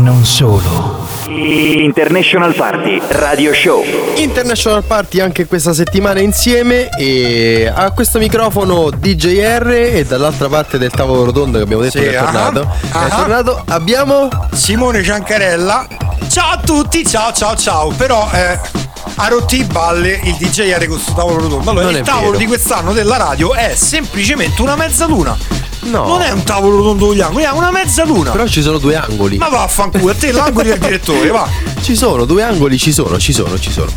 Non solo. International Party Radio Show. International Party anche questa settimana insieme e a questo microfono DJR e dall'altra parte del tavolo rotondo che abbiamo detto Sì, che è tornato. ah. È tornato. Abbiamo Simone Ciancarella. Ciao a tutti, ciao ciao ciao. Però eh, ha rotto i balle il DJR con questo tavolo rotondo. Allora, Non il tavolo vero. di quest'anno della radio è semplicemente una mezzaluna. No. Non è un tavolo rotondo con gli angoli, è una mezzaluna. Però ci sono due angoli. Ma vaffanculo, a te l'angolo del direttore, va. Ci sono, due angoli ci sono, ci sono, ci sono.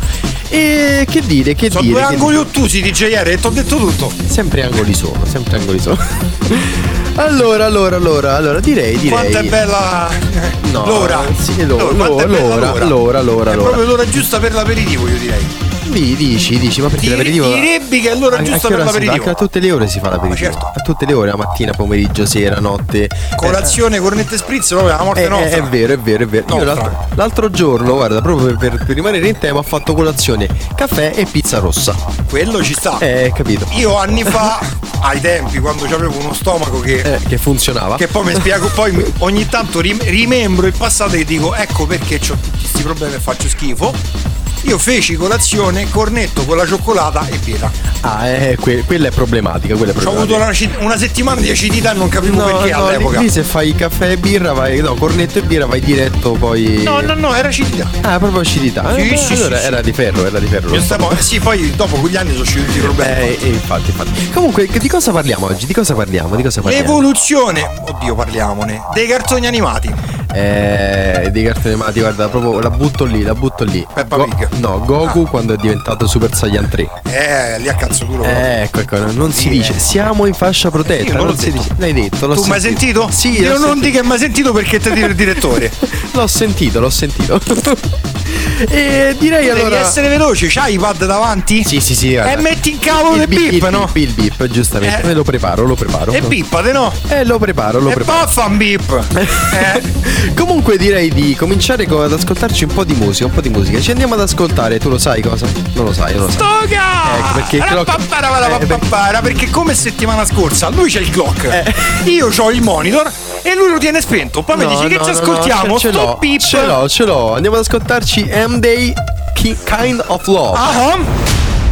E che dire, che Sono dire? due angoli ottusi DJR e ti ho detto tutto. Sempre angoli sono, sempre angoli sono. allora, allora, allora, allora, direi, direi. Quanto è bella eh, No, l'ora. sì, l'ora, bella l'ora, l'ora, l'ora, È l'ora. proprio l'ora giusta per l'aperitivo, io direi. Di- dici, dici, ma perché Dire- l'aperitivo. direbbe che è l'ora A- che per si l'aperitivo. Anche a tutte le ore si fa l'aperitivo. certo. A tutte le ore, la mattina, pomeriggio, sera, notte. Colazione, cornette spritz, proprio la morte Eh, eh, nostra. è vero, è vero, è vero. Io l'altro, l'altro giorno, guarda, proprio per, per rimanere in tema, ho fatto colazione, caffè e pizza rossa. Quello ci sta. Eh, capito. Io anni fa, ai tempi, quando avevo uno stomaco che, Eh, che funzionava. che poi mi spiego, poi ogni tanto rim- rimembro il passato e dico ecco perché ho tutti questi problemi e faccio schifo. Io feci colazione, cornetto con la cioccolata e birra. Ah, eh, que- quella è problematica, quella è Ci ho problematica. avuto una, una settimana di acidità e non capivo No, perché no, all'epoca. lì se fai caffè e birra, vai, no, cornetto e birra, vai diretto poi. No, no, no, era acidità. Ah, proprio acidità. Sì, Eh, sì, allora sì, era di ferro, era di ferro. Stavo- eh, sì, poi dopo con gli anni sono usciti i problemi. Eh, eh, infatti, infatti. Comunque, di cosa parliamo oggi? Di cosa parliamo? Di cosa parliamo? L'evoluzione, oddio parliamone, dei cartoni animati. Eh, dei cartoni animati, guarda, proprio la butto lì, la butto lì. Peppa Go- Pig. No, Goku quando è diventato Super Saiyan 3. Eh, lì a cazzo duro. Eh, ecco, ecco, non si dice, siamo in fascia protetta. Io non non si detto. dice. L'hai detto, l'ho tu mi hai sentito? Sì, Io non sentito. dico che mi hai sentito perché ti dico il direttore. L'ho sentito, l'ho sentito. e direi Devi allora. essere veloce, c'hai iPad davanti? Sì, sì, sì. E guarda. metti in cavolo il il bip, bip, il no? bip, il bip, giustamente. Eh. Me lo preparo, lo preparo. E bippate, no? Eh, lo preparo, lo e preparo. baffa un bip. Eh. Comunque direi di cominciare co- ad ascoltarci un po' di musica, un po' di musica. Ci andiamo ad ascoltare, tu lo sai cosa? Non lo sai, non lo sai. Toga! Ecco, perché il clock- Rapapparapapappara, perché come settimana scorsa lui c'ha il clock, Eh. io c'ho il monitor e lui lo tiene spento. Poi mi No, dici che no, ci no, no, ascoltiamo? ce l'ho, bip. ce l'ho, ce l'ho. Andiamo ad ascoltarci M-Day Ki- Kind of Love. Ah,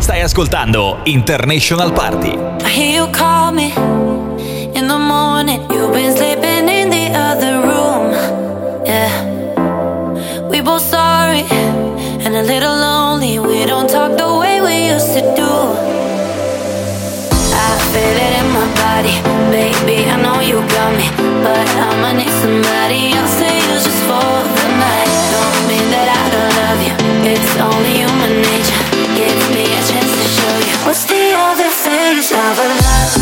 Stai ascoltando International Party. I hear you call me in the morning. You've been sleeping in the other room. Yeah. We both sorry and a little lonely. We don't talk the way we used to do. I feel it in my body. Baby, I know you got me. But I'ma need somebody else to use just for the night. Don't mean that I you. It's only human nature. Give me a chance to show you. What's the other face of a love,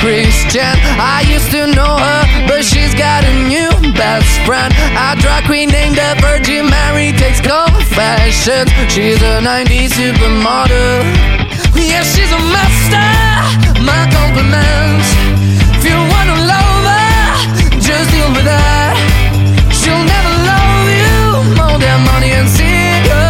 Christian. I used to know her, but she's got a new best friend. A drag queen named the Virgin Mary takes confessions. She's a 90s supermodel. Yeah, she's a master. My compliments. If you wanna love her, just deal with her. She'll never love you more than money and cigarettes.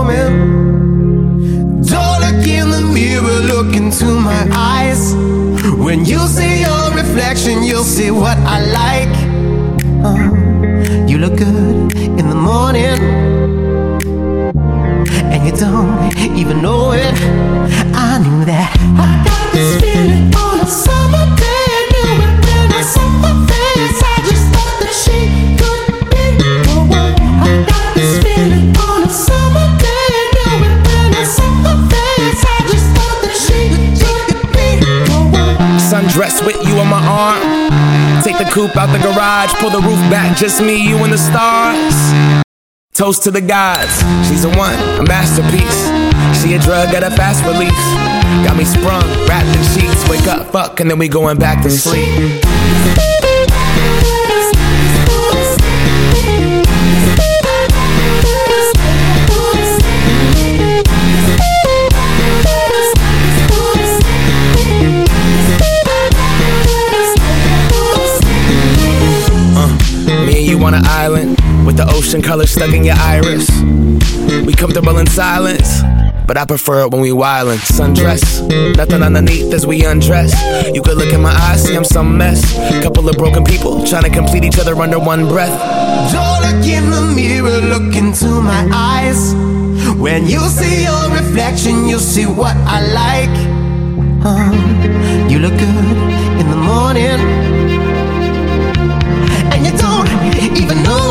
you don't even know it. I knew that. I got this feeling on a summer day. I knew it when I saw her face. I just thought that she could be the one. I got this feeling on a summer day. I knew it when I saw her face. I just thought that she could be the one. Sundress with you on my arm. Take the coupe out the garage, pull the roof back, just me, you, and the stars. Toast to the gods, she's a one, a masterpiece. She a drug at a fast release. Got me sprung, wrapped in sheets. Wake up, fuck, and then we going back to sleep. Uh, on an island with the ocean color stuck in your iris. We comfortable in silence. But I prefer it when we wildin', sundress. Nothing underneath as we undress. You could look in my eyes, see I'm some mess. Couple of broken people trying to complete each other under one breath. Don't look in the mirror, look into my eyes. When you see your reflection, you'll see what I like. Uh, you look good in the morning, and you don't even know.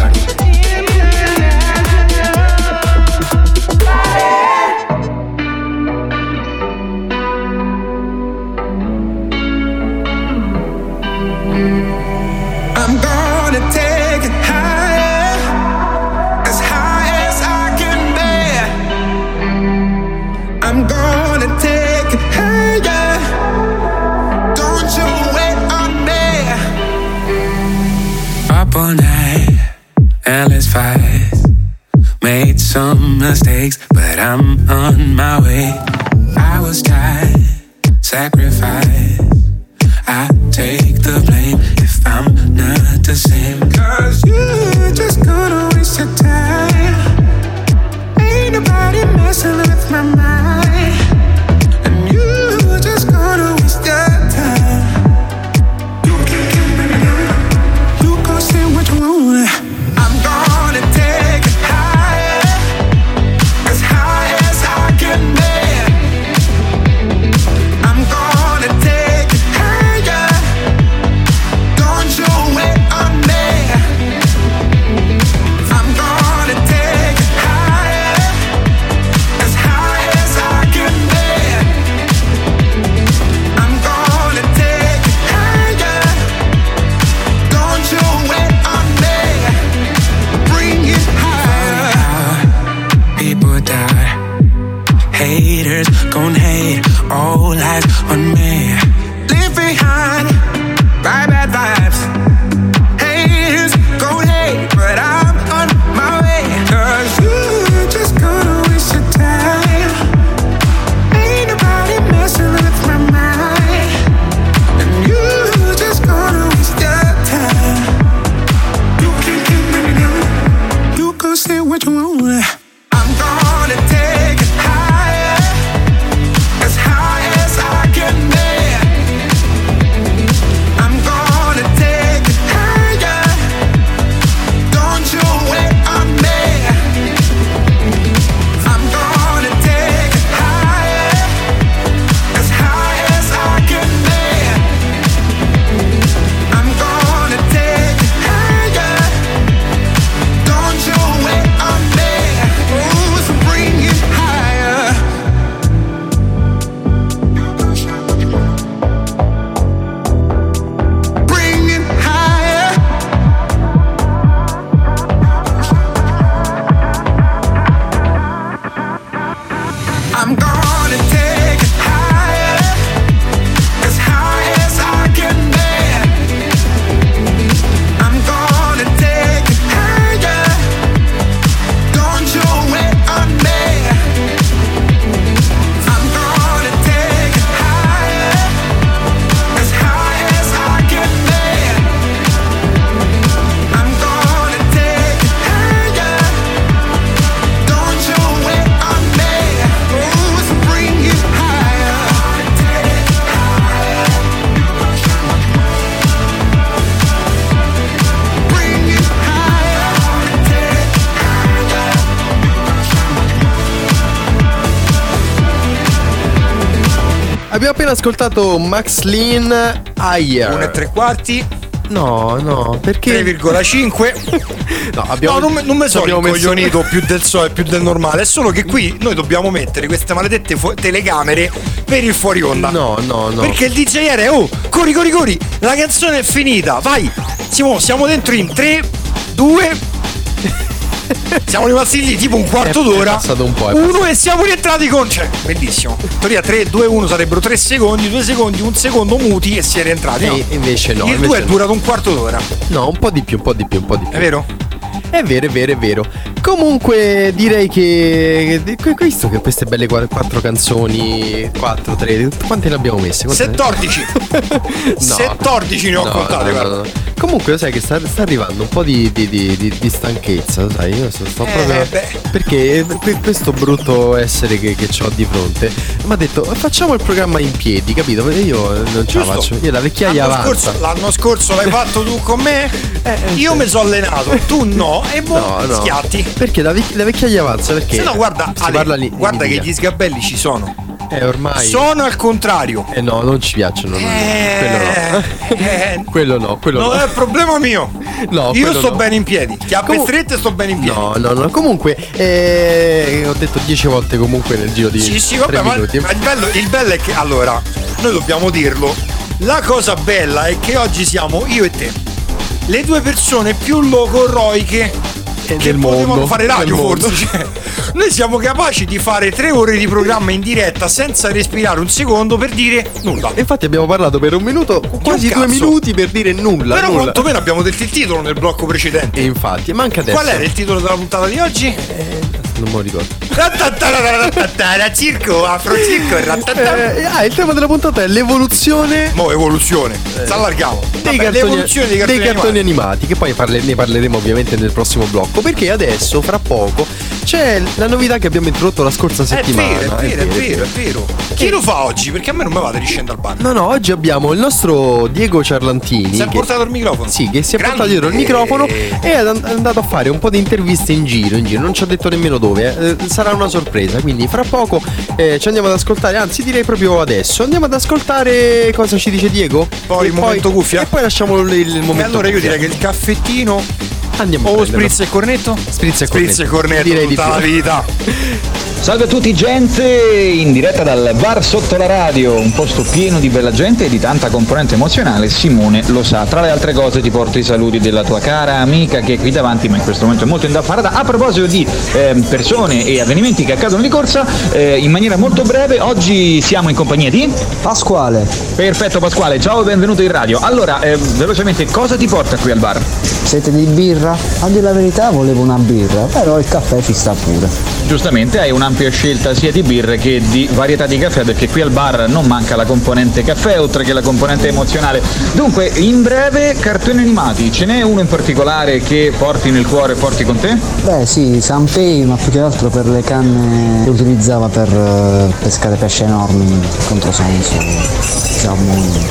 Abbiamo appena ascoltato Max Lean Higher. 1 e tre quarti. No, no, perché 3,5 No, abbiamo No, non, mi sono abbiamo messo- più del so e più del normale, è solo che qui noi dobbiamo mettere queste maledette fu- telecamere per il fuori onda. No, no, no. Perché il DJ era oh, corri, corri, corri, la canzone è finita, vai. Siamo, siamo dentro in 3 2 siamo rimasti lì tipo un quarto È- è d'ora. passato un po', è Uno e siamo rientrati con. Cioè, bellissimo. In teoria 3, 2, 1 sarebbero 3 secondi, 2 secondi, un secondo muti e si è rientrati. No. E invece no, Il invece 2 è no. durato un quarto d'ora. No, un po' di più, un po' di più, un po' di più. È vero? È vero, è vero, è vero. Comunque direi che visto che queste belle qua- quattro canzoni, 4, 3, quante ne abbiamo messe? Quante- 14. 14 ne ho No, contate, no, no, no. Comunque, lo sai che sta, sta arrivando un po' di, di- di- di- stanchezza, sai? Io sto, sto Eh, proprio. beh. Perché que- questo brutto essere che, che ho di fronte mi ha detto facciamo il programma in piedi, capito? Perché io non ce la faccio. Io la vecchiaia L'anno avanza. scorso, l'anno scorso l'hai fatto tu con me? Io mi sono allenato, tu no, e boh, No, no. schiatti. Perché la, vec- la vecchiaia avanza? Perché Se no, guarda, Ale, parla lì. guarda che gli sgabelli ci sono. Eh, ormai. Sono al contrario. Eh no, non ci piacciono. no, no, no. Eh, Quello no. quello no, quello è problema mio. no. Io quello sto no. bene in piedi. Chiappe Comu- strette sto bene in piedi. No, no, no. Comunque, eh, ho detto dieci volte comunque nel giro di Sì, sì, vabbè, ma, minuti. ma il, bello, il bello è che allora, noi dobbiamo dirlo. La cosa bella è che oggi siamo io e te. Le due persone più logorroiche che del potevano mondo, fare radio del mondo. forse. Cioè, noi siamo capaci di fare tre ore di programma in diretta senza respirare un secondo per dire nulla. E Infatti abbiamo parlato per un minuto, quasi due cazzo. minuti per dire nulla. Però nulla. quantomeno abbiamo detto il titolo nel blocco precedente. E infatti, manca adesso. Qual era il titolo della puntata di oggi? Non me lo ricordo. Circo, afro circo e ratatata. Eh, ah, il tema della puntata è l'evoluzione Mo' evoluzione. Si allargavo. dei Vabbè, cartoni, l'evoluzione dei cartoni, animati. animati, che poi parle- ne parleremo ovviamente nel prossimo blocco. Perché adesso, fra poco, c'è la novità che abbiamo introdotto la scorsa È settimana. vero, è vero, è vero, è vero. Chi lo fa oggi? Perché a me non mi va di riscendere al bar. No, no, oggi abbiamo il nostro Diego Ciarlantini. Si è che- portato il microfono. Sì, che si è Grande. portato dietro il microfono e è and- andato a fare un po' di interviste in giro, in giro, non ci ha detto nemmeno dove, eh, sarà una sorpresa, quindi fra poco eh, ci andiamo ad ascoltare, anzi direi proprio adesso, andiamo ad ascoltare cosa ci dice Diego. Poi E il momento cuffia. E poi lasciamo il, il momento E allora io cuffia. direi che il caffettino andiamo a o prenderlo. spritz e cornetto? Spritz e Spritz e cornetto. cornetto Direi di tutta la vita. Salve a tutti gente, in diretta dal bar sotto la radio, un posto pieno di bella gente e di tanta componente emozionale, Simone lo sa. Tra le altre cose ti porto i saluti della tua cara amica che è qui davanti, ma in questo momento è molto indaffarata. A proposito di ehm, persone e avvenimenti che accadono di corsa, eh, in maniera molto breve, oggi siamo in compagnia di... Pasquale. Perfetto Pasquale, ciao e benvenuto in radio. Allora, eh, velocemente, cosa ti porta qui al bar? Siete di birra? A dire la verità volevo una birra, però il caffè ci sta pure. Giustamente hai un'ampia scelta sia di birre che di varietà di caffè perché qui al bar non manca la componente caffè oltre che la componente emozionale. Dunque, in breve, cartoni animati, ce n'è uno in particolare che porti nel cuore e porti con te? Beh sì, Sanpei, ma più che altro per le canne che utilizzava per eh, pescare pesci enormi, controsenso, salmoni,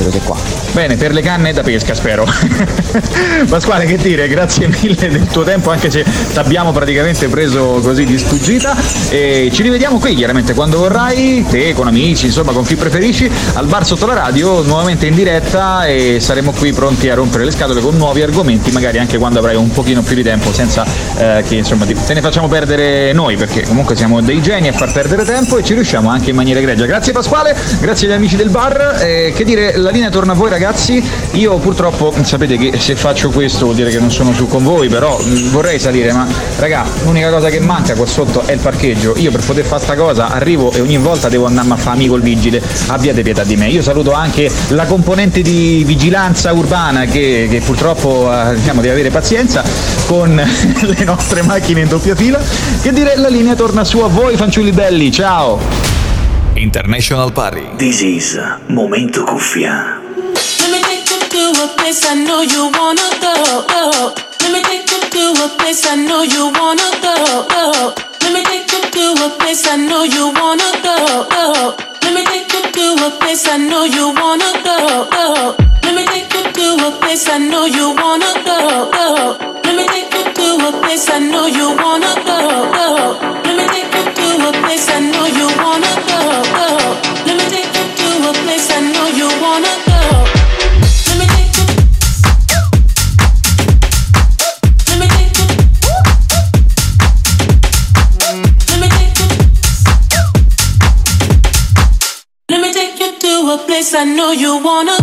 cose qua. Bene, per le canne da pesca spero. Pasquale, che dire, grazie mille del tuo tempo, anche se ti abbiamo praticamente preso così di sfuggita. E ci rivediamo qui, chiaramente, quando vorrai, te, con amici, insomma, con chi preferisci, al bar sotto la radio, nuovamente in diretta e saremo qui pronti a rompere le scatole con nuovi argomenti, magari anche quando avrai un pochino più di tempo, senza eh, che insomma te ne facciamo perdere noi, perché comunque siamo dei geni a far perdere tempo e ci riusciamo anche in maniera egregia. Grazie Pasquale, grazie agli amici del bar. Eh, che dire, la linea torna a voi ragazzi. Io purtroppo sapete che se faccio questo vuol dire che non sono su con voi, però mh, vorrei salire, ma raga, l'unica cosa che manca qua sotto è il parcheggio. Io per poter fare sta cosa arrivo e ogni volta devo andarmi a fare amico il vigile. Abbiate pietà di me. Io saluto anche la componente di vigilanza urbana che, che purtroppo eh, diciamo deve avere pazienza con le nostre macchine in doppia fila. Che dire, la linea torna su a voi fanciulli belli. Ciao! International Party. This is Momento Cuffia. Let me take you to a place I know you wanna go. Let me take you to a place I know you wanna go. Let me take you to a place I know you wanna go. Let me take you to a place I know you wanna go. Let me take you to a place I know you wanna go. Let me take you to a place I know you wanna I know you wanna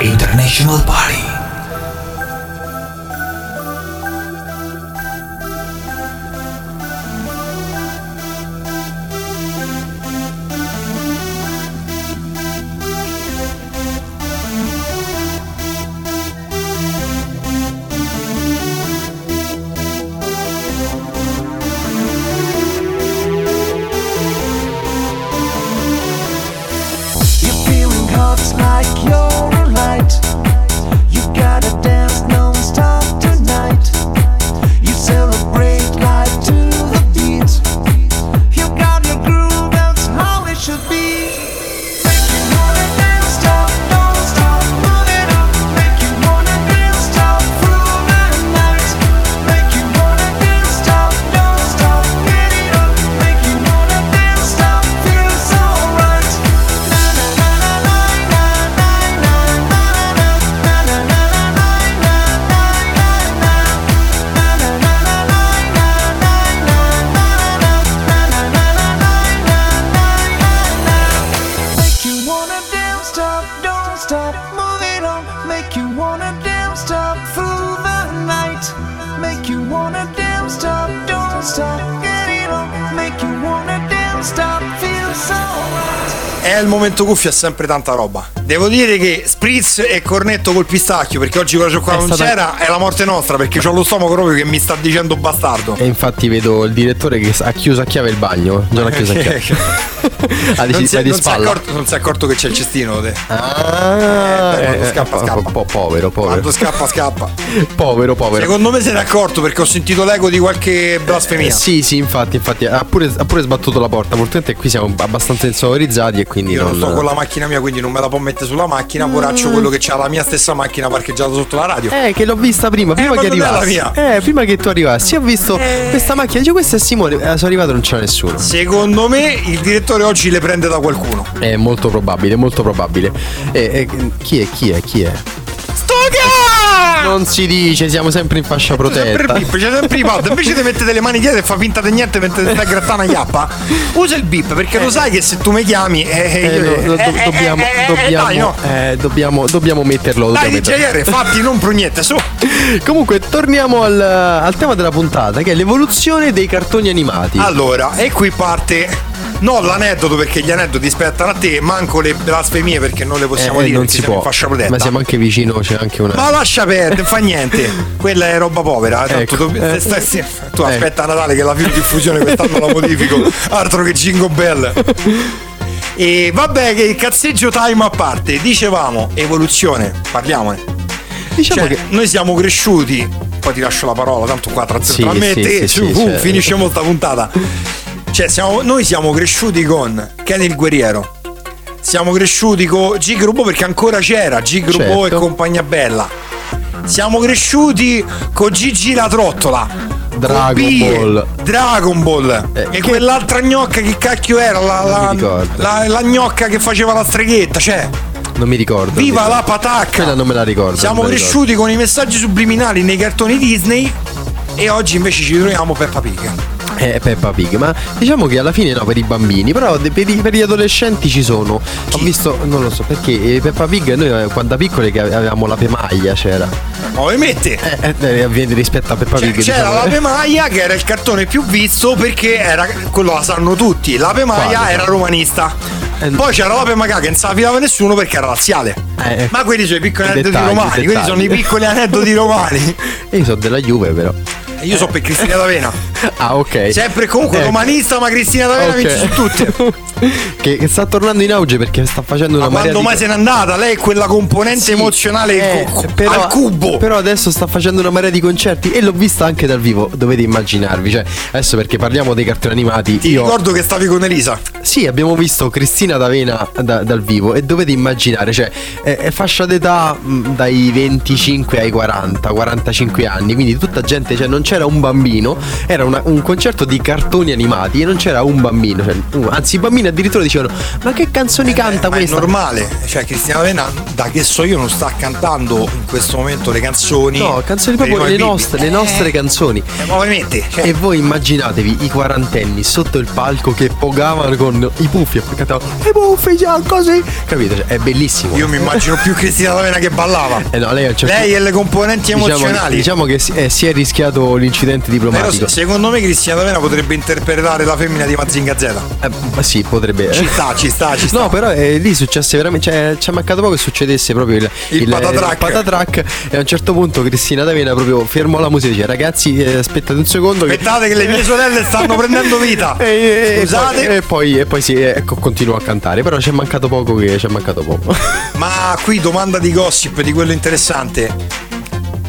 International Party. Cuffia, è sempre tanta roba. Devo dire che spritz e cornetto col pistacchio, perché oggi la cioccolata È non stata- c'era, è la morte nostra, perché ho lo stomaco proprio che mi sta dicendo bastardo. E infatti vedo il direttore che ha chiuso a chiave il bagno. Non ha chiuso a chiave. ha non, deciso si, di non, si accorto, non si è accorto che c'è il cestino. Te. Ah, Eh, quando eh, scappa, po- scappa. po- po- povero, povero. Quando scappa, scappa. Povero, povero. Secondo me se n'è accorto perché ho sentito l'eco di qualche blasfemia. Eh, sì, sì, infatti, infatti ha pure, ha pure sbattuto la porta. Purtroppo qui siamo abbastanza insonorizzati e quindi Io non non. sto con la macchina mia, quindi non me la può mettere sulla macchina. Poraccio quello che c'ha la mia stessa macchina parcheggiata sotto la radio. Eh, che l'ho vista prima, prima ma che arrivassi. Eh, prima che tu arrivassi, ho visto questa macchina. Dice, questo è Simone. Eh, sono arrivato, non c'era nessuno. Secondo me il direttore oggi le prende da qualcuno. È molto probabile, molto probabile. Eh, eh, chi è? Chi è? Chi è? Non si dice, siamo sempre in fascia Sempre protetta. il bip, c'è sempre i pad. Invece di mettere le mani dietro e fa finta di niente mentre ti stai grattando una chiappa, usa il bip perché lo sai che se tu mi chiami. Eh, Eh, io- no, no, do- eh, eh, dobbiamo, eh, eh, dobbiamo, dai, no. eh, dobbiamo, dobbiamo metterlo. Dai, dobbiamo metterlo. DJR, fatti non pro niente, su. Comunque, torniamo al, al tema della puntata, che è l'evoluzione dei cartoni animati. Allora, e qui parte. Non l'aneddoto perché gli aneddoti spettano a te, manco le blasfemie perché non le possiamo Eh, dire non si può. Ma siamo anche vicino, c'è anche una. Ma lascia perdere, fa niente. Quella è roba povera. tanto Ecco, tu, eh, stai- tu eh. aspetta Natale che la diffusione quest'anno la modifico. Altro che Jingle Bell. E vabbè, che il cazzeggio time a parte, dicevamo, evoluzione, parliamone. Diciamo Cioè, che. noi siamo cresciuti, poi ti lascio la parola, tanto qua tra, Sì, tra me e sì, te, sì, su, sì, uh, cioè- finisce molta puntata. Cioè, siamo- noi siamo cresciuti con Kenny il guerriero. Siamo cresciuti con G Gruppo perché ancora c'era G Gruppo Certo. e compagnia bella. Siamo cresciuti con Gigi la trottola. Dragon Bie, Ball. Dragon Ball. Eh, e che- quell'altra gnocca che cacchio era? La, la, ricordo. la- la gnocca che faceva la streghetta. Cioè, Non mi ricordo. viva la ricordo. patacca! Quella non me la ricordo. Siamo cresciuti con i messaggi subliminali nei cartoni Disney e oggi invece ci troviamo Peppa Pig. Ricordo. Eh, Peppa Pig, ma diciamo che alla fine no, per i bambini, però de- per, i- per gli adolescenti ci sono. Ho visto, non lo so perché eh, Peppa Pig, noi eh, quando da piccoli che avevamo la pemaglia c'era. Ovviamente Eh, eh, eh, rispetto a Peppa Pig. c'era diciamo, la eh. Pemaia che era il cartone più visto perché era quello la sanno tutti. La Pemaia Quale? era romanista. Eh, Poi c'era la Pemaca che non se la filava nessuno perché era laziale. Eh, eh. Ma quelli sono i piccoli I aneddoti dettagli, i romani. Quelli sono i piccoli aneddoti romani. E io sono della Juve però. E io so per Cristina D'Avena. Ah, ok. Sempre comunque romanista, ma Cristina D'Avena Ok. vince su tutte. che, sta tornando in auge perché sta facendo una Ma marea quando di mai se n'è andata? Lei è quella componente Sì, emozionale eh, co- co- però, al cubo. Però adesso sta facendo una marea di concerti e l'ho vista anche dal vivo, dovete immaginarvi. Cioè, adesso perché parliamo dei cartoni animati. Ti io, ricordo che stavi con Elisa. Sì, abbiamo visto Cristina D'Avena da- dal vivo e dovete immaginare, cioè, è, è fascia d'età mh, dai 25 ai 40, 45 anni, quindi tutta gente, cioè non c'era un bambino, era una- un concerto di cartoni animati e non c'era un bambino, cioè, anzi i bambini addirittura dicevano "Ma che canzoni canta Eh, Ma è questa?" normale, cioè Cristina D'Avena, da che so io, non sta cantando in questo momento le canzoni. No, canzoni proprio le nostre, bimbi. le nostre canzoni. Eh, ovviamente, cioè, E voi immaginatevi i quarantenni sotto il palco che pogavano con i puffi e poi cantavano i puffi già così. Capito? Cioè, è bellissimo. io mi immagino più Cristina D'Avena che ballava. Eh no, lei, certo- Lei e le componenti diciamo, emozionali. Diciamo che si, eh, si è rischiato l'incidente Però diplomatico. se- secondo me Cristina D'Avena potrebbe interpretare la femmina di Mazinga Z. Eh, ma sì, potrebbe. Ci sta, ci sta, ci sta. No, però eh, lì successe veramente. Cioè, ci è mancato poco che succedesse proprio il, Il patatrack. patatrack. E a un certo punto Cristina D'Avena proprio fermò la musica e dice: Ragazzi, eh, aspettate un secondo. che-" Aspettate che le mie sorelle stanno prendendo vita. E, Scusate. poi, e poi, e poi sì, ecco, continuò a cantare. Però ci è mancato poco che ci è mancato poco. Ma qui domanda di gossip di quello interessante.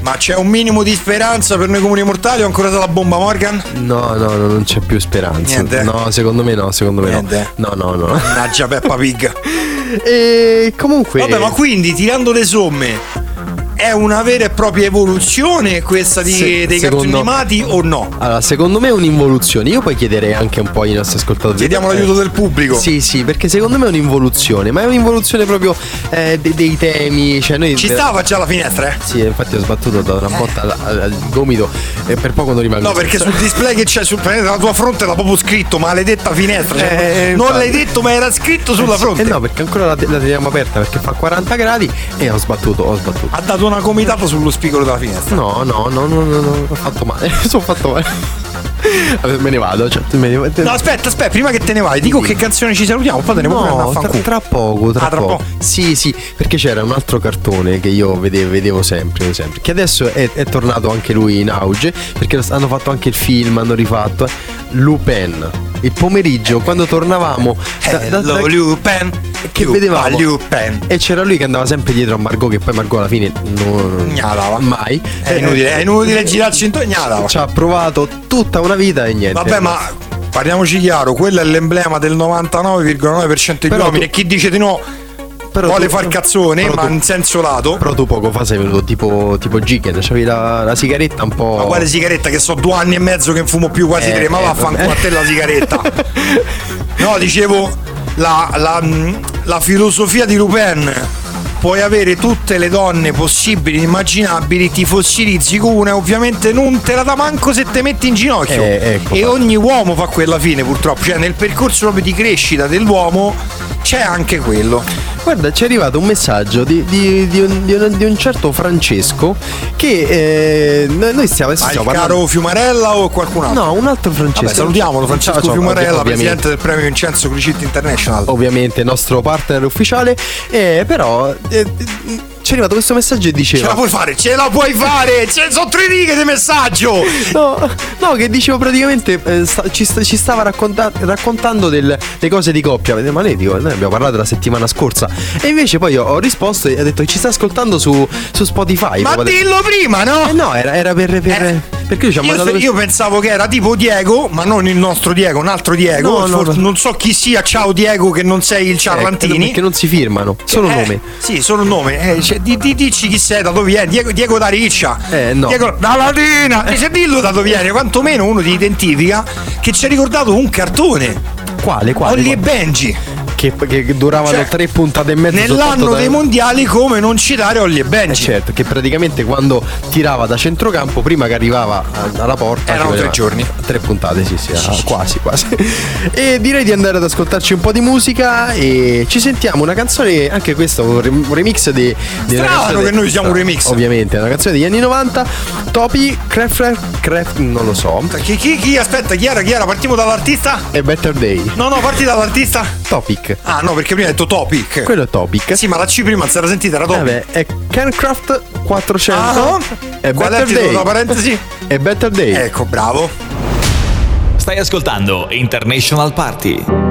Ma c'è un minimo di speranza per noi comuni mortali o ancora la bomba Morgan? No, no, no, non c'è più speranza. Niente? No, secondo me no, secondo me Niente? no. No, no, no. Mannaggia Peppa Pig. E comunque. Vabbè, ma quindi tirando le somme è una vera e propria evoluzione questa di, Se- dei secondo- cartoni animati o no? Allora, secondo me è un'involuzione. Io poi chiederei anche un po' ai nostri ascoltatori. Chiediamo l'aiuto del pubblico. Sì, sì, perché secondo me è un'involuzione, ma è un'involuzione proprio eh, de- dei temi. Cioè noi Ci stava già la finestra, eh? Sì, infatti ho sbattuto da una botta al, al- al gomito e per poco non rimango. No, perché sul display che c'è sul pianeta della tua fronte era proprio scritto maledetta finestra. Cioè, Eh, non infatti. l'hai detto, ma era scritto sulla fronte. Eh no, perché ancora la, la teniamo aperta perché fa 40 gradi e ho sbattuto, ho sbattuto. Ha dato una comitata sullo spigolo della finestra. No, no, no, no, no, no, ho fatto male. Sono fatto male. Me ne vado. Cioè, me ne vado. No, aspetta, aspetta, prima che te ne vai, dico che canzone ci salutiamo, poi te ne puoi andare a No, tra, tra poco, tra Ah, tra poco. poco. Sì, sì, perché c'era un altro cartone che io vedevo, vedevo sempre, sempre, che adesso è, è tornato anche lui in auge, perché hanno fatto anche il film, hanno rifatto. eh. Lupin. Il pomeriggio, quando tornavamo da, da- da- Hello, Lupin. che Lupa, vedevamo Lupin. e c'era lui che andava sempre dietro a Margot, che poi Margot alla fine non Gnalava. mai. È inutile, è inutile girarci intorno. Gnalava. Ci ha provato tutta una vita e niente. Vabbè, ma parliamoci chiaro, quello è l'emblema del 99,9% dei Però uomini tu- e chi dice di no vuole tu- far cazzone, però ma tu- in senso lato. Però tu poco fa sei venuto tipo, tipo Jigen, c'avevi la, la sigaretta un po'. Ma quale sigaretta? Che so due anni e mezzo che fumo più quasi Eh, tre, ma eh, vaffanculo a te la sigaretta. No, dicevo, la, la, la filosofia di Lupin. Puoi avere tutte le donne possibili e immaginabili, ti fossilizzi con una ovviamente non te la dà manco se te metti in ginocchio. Eh, ecco, e ogni uomo fa quella fine purtroppo, cioè nel percorso proprio di crescita dell'uomo c'è anche quello. Guarda, ci è arrivato un messaggio di, di- di un, di un- un certo Francesco che eh, noi stiamo, Ma il stiamo caro parlando. Fiumarella o qualcun altro? No, un altro Francesco. Vabbè, salutiamolo Francesco Ciao, Fiumarella, presidente del premio Vincenzo Clicit International. Ovviamente, nostro partner ufficiale. eh, però eh, ci è arrivato questo messaggio e diceva. Ce la puoi fare, ce la puoi fare! Ce sono tre righe di messaggio! No, no, che dicevo praticamente eh, sta- ci, ci stava racconta- raccontando del- le cose di coppia. Ma lei dico, noi abbiamo parlato la settimana scorsa. E invece poi io ho risposto e ho detto che ci sta ascoltando su, su Spotify. Ma dillo prima, no? Eh no, era, era per, per- perché io ci ho Io, mandato io pensavo che era tipo Diego, ma non il nostro Diego, un altro Diego. No, no, For- no. Non so chi sia, ciao Diego, che non sei il Ciarlantini. Perché non si firmano, solo Eh, nome. Sì, solo nome. Eh, di, di- dici chi sei, da dove vieni? Diego, Diego da Riccia. Eh, no. Diego da Latina. Dice dillo da dove vieni, quantomeno uno ti identifica che ci ha ricordato un cartone. Quale, quale? Olli e? Benji. Che, che duravano Cioè, tre puntate e mezzo Nell'anno da- dei mondiali, come non citare Olli e Eh, Benji? certo, che praticamente quando tirava da centrocampo, prima che arrivava alla porta, Erano tre giorni. Tre puntate, sì, sì, ah, quasi, quasi. e direi di andare ad ascoltarci un po' di musica e ci sentiamo una canzone, anche questa, un, re- un remix di. di una Strano canzone che noi siamo un remix. Ovviamente, è una canzone degli anni 90. Topi, Craft, Craft, non lo so. Chi, chi, chi? Aspetta, chi era? Chi era? Partiamo dall'artista? E Better Day. No, no, parti dall'artista. Topic. Ah, no, perché prima hai detto Topic. Quello è Topic. Sì, ma la C prima non si era sentita, era Topic. Vabbè, è Cancraft 400 Ah, e qual è Better titolo Day. da parentesi? E Better Day. Ecco, bravo. Stai ascoltando International Party.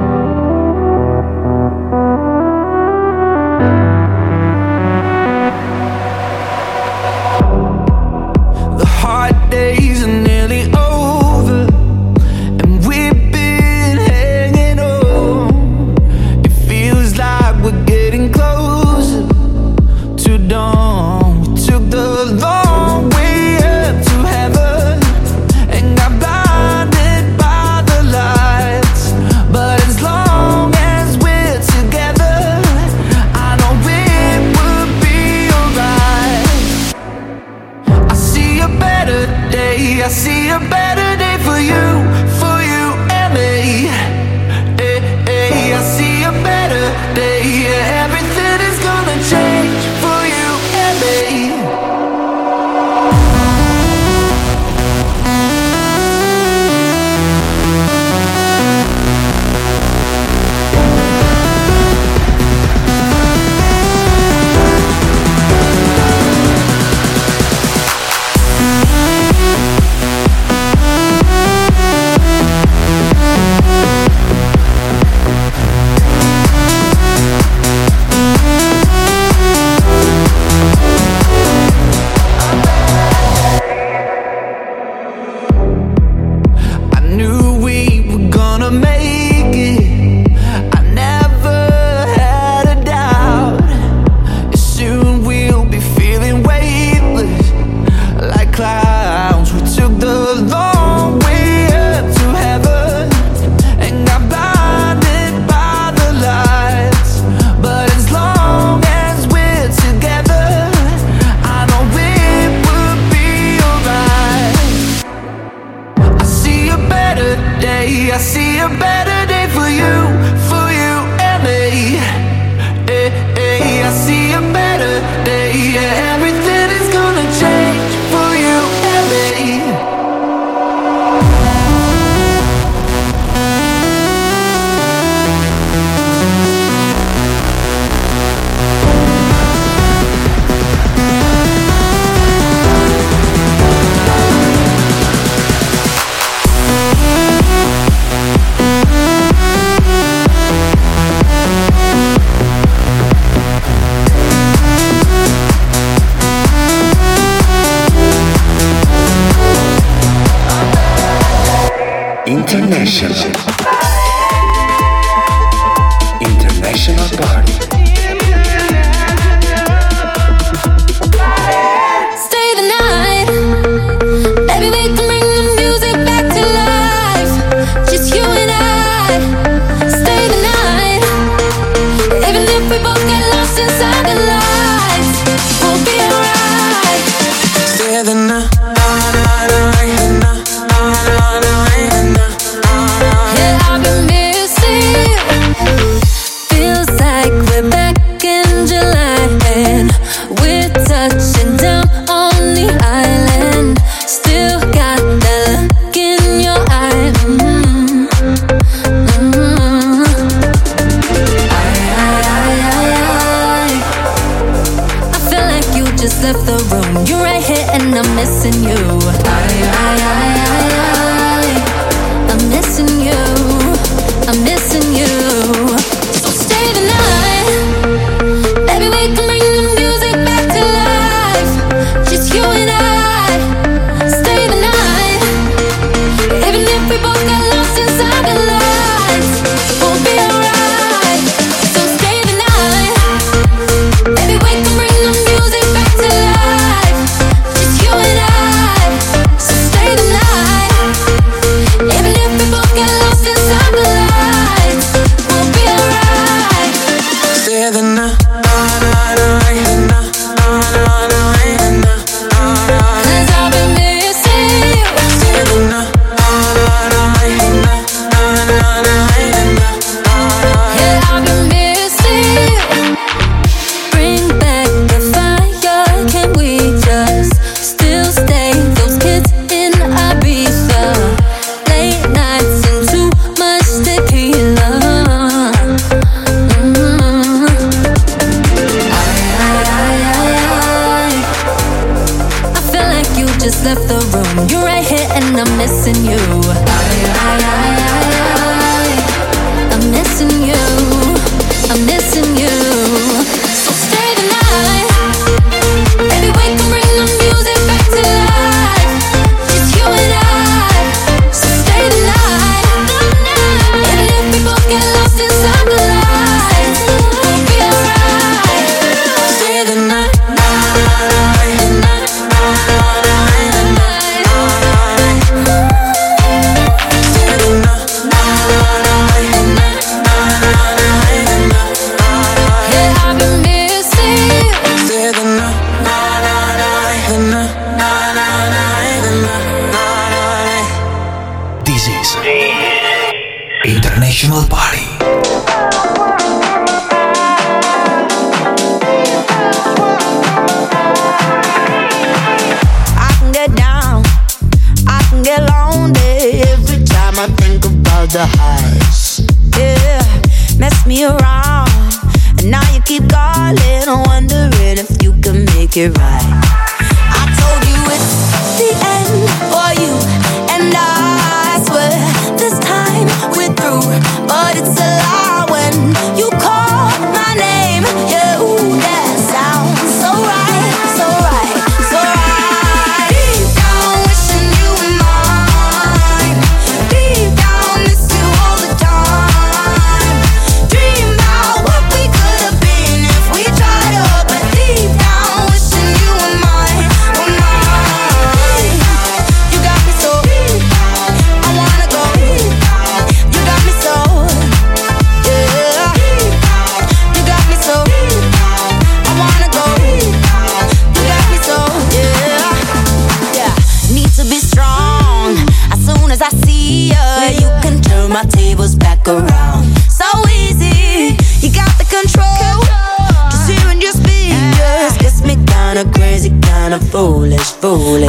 cool.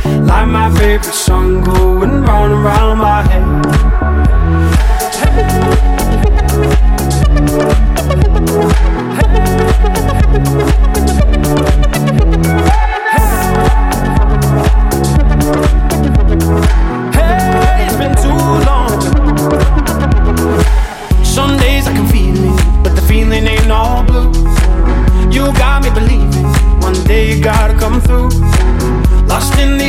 Like my favorite song going round and round my head. Hey, it's been too long. Some days I can feel it, but the feeling ain't all blue. You got me believing one day you gotta come through.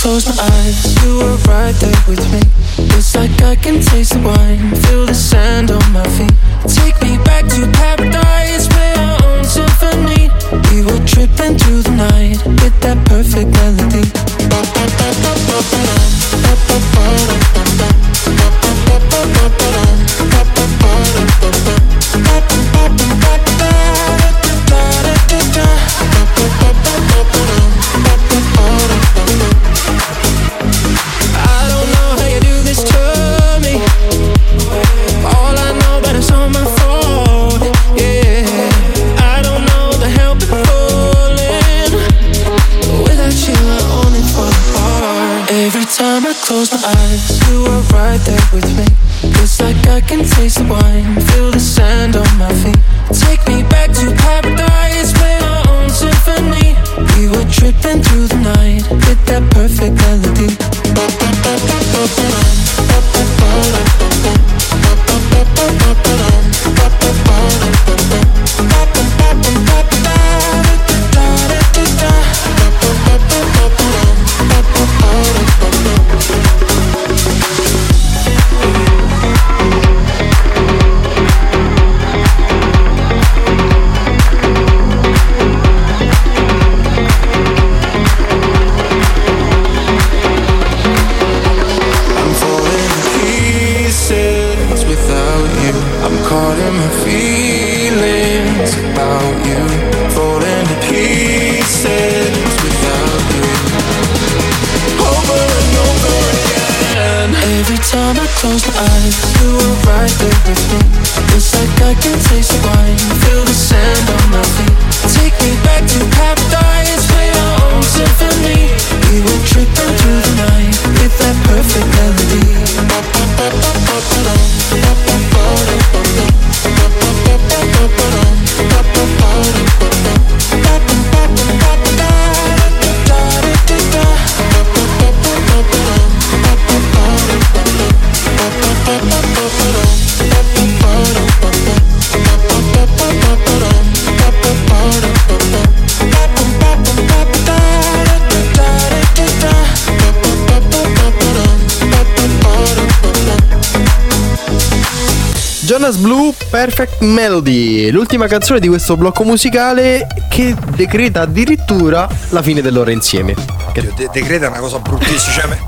close my eyes, close my eyes, you are right there with me. It's like I can taste the wine, feel the sand on my feet. Take me back to paradise, play our own symphony. We were tripping through the night with that perfect melody. Thank Jonas Blue Perfect Melody, l'ultima canzone di questo blocco musicale che decreta addirittura la fine del loro insieme. Che- De- decreta è una cosa bruttissima. Cioè,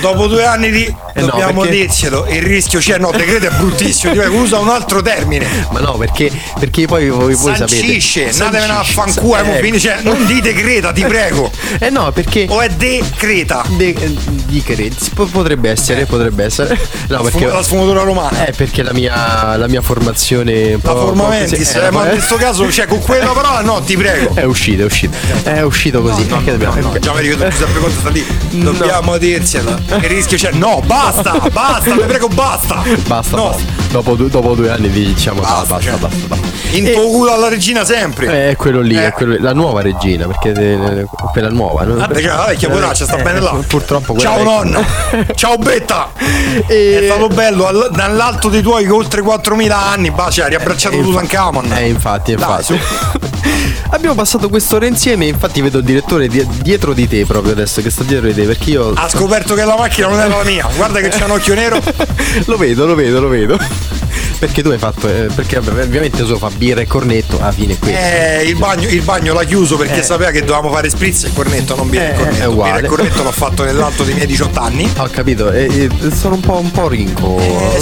dopo due anni di Eh no, dobbiamo perché- dircelo, il rischio c'è, no, decreto è bruttissimo, ti prego, usa un altro termine. Ma no, perché, perché poi voi, voi sapete. Sancisce, andatevene a fanculo, fine, cioè, non di decreta, ti prego. Eh no, perché. O è decreta. De, eh, di cre- si po- potrebbe essere, potrebbe essere. No, perché. La sfumatura romana. Eh, perché la mia, la mia formazione. La po'- forma un po' mentis, così- eh, ma eh, in questo caso, cioè, con quella parola no, ti prego. È uscito, è uscito. È uscito così. No, Che no, dobbiamo- no, già mi ricordo Giuseppe Conte sta lì. Dobbiamo dircela. Il rischio c'è. No, basta, basta, ti prego, basta. Basta, No. basta. Dopo, due- dopo due anni vi diciamo basta, basta, cioè. basta, basta. In tuo culo alla regina sempre. Eh, È quello lì, Eh. è quello la nuova regina, perché eh, quella nuova. no? Vabbè, cioè, la vecchia poraccia sta Eh, bene là. Purtroppo Ciao nonna. Ciao Betta. E- È stato bello all- dall'alto dei tuoi oltre 4000 anni, bah, cioè, hai riabbracciato Eh, Tutankhamon. Eh, infatti, Dai, infatti. su. Abbiamo passato quest'ora insieme, infatti vedo il direttore di- dietro di te proprio adesso, che sta dietro di te, perché io... Ha scoperto che la macchina non era la mia. Guarda che c'è un occhio nero. lo vedo, lo vedo, lo vedo. Perché tu hai fatto... eh, perché vabbè, ovviamente so fa birra e cornetto, alla fine è qui. Eh, il bagno, il bagno l'ha chiuso perché Eh. sapeva che dovevamo fare spritz e cornetto, non birra Eh, e è cornetto. uguale. Birra e cornetto l'ho fatto nell'alto dei miei 18 anni. Ho capito, eh, eh, sono un po', un po' rinco. Eh,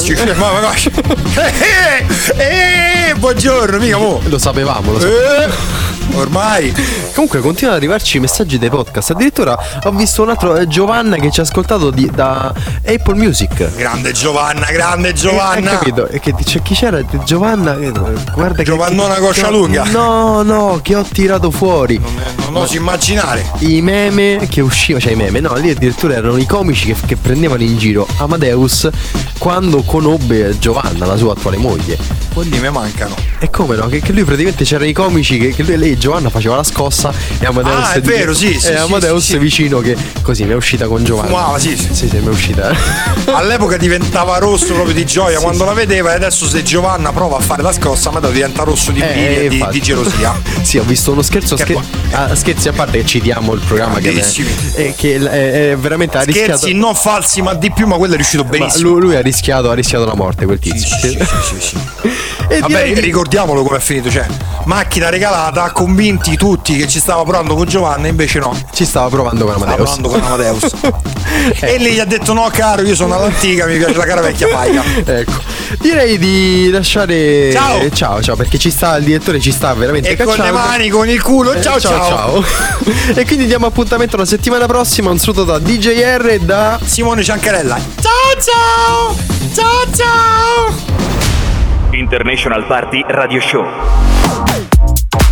eh, eh, eh, buongiorno, mica mo. Lo sapevamo, lo sapevamo. Eh, ormai. Comunque continuano ad arrivarci messaggi dei podcast. Addirittura ho visto un altro eh, Giovanna che ci ha ascoltato di- da Apple Music. Grande Giovanna, grande Hai Giovanna. capito? E che dice chi c'era? Giovanna, eh, guarda che. Giovannona che- coscia lunga. No, no, che ho tirato fuori. Non oso immaginare. I meme che uscivano, cioè i meme, no, lì addirittura erano i comici che, che prendevano in giro Amadeus quando conobbe Giovanna, la sua attuale moglie. Quelli mi mancano. E come no? Che, che lui praticamente c'erano i comici che, che lui, lei Giovanna faceva la scossa e Amadeus Ah, è di- vero, sì, sì, E sì, Amadeus sì, sì. vicino che così mi è uscita con Giovanna. Fumava, sì, sì. Sì, sì, mi è uscita. All'epoca diventava rosso proprio di gioia quando la vedeva e adesso se Giovanna prova a fare la scossa, ma diventa rosso di di, Eh, infatti. di gelosia. sì, ho visto uno scherzo. Che scher- ah, scherzi a parte che citiamo il programma che, Grandissimi. eh, che è, è veramente ha rischiato. Scherzi non falsi ma di più, ma quello è riuscito benissimo. lui, lui ha rischiato, ha rischiato la morte, quel tizio. Sì, sì, sì, sì. E Vabbè, di- ricordiamolo come è finito, cioè, macchina regalata, convinti tutti che ci stava provando con Giovanna, invece no. Ci stava provando con Stava Amadeus. provando con Amadeus. E lei gli ha detto no caro, io sono all'antica, mi piace la cara vecchia paica. Ecco, direi di lasciare. Ciao. eh, ciao, ciao, perché ci sta il direttore, ci sta veramente E con le cacciando. mani, con il culo, Eh, ciao ciao. ciao. e quindi diamo appuntamento la settimana prossima. Un saluto da DJR e da Simone Ciancarella. Ciao ciao! Ciao ciao! International Party Radio Show.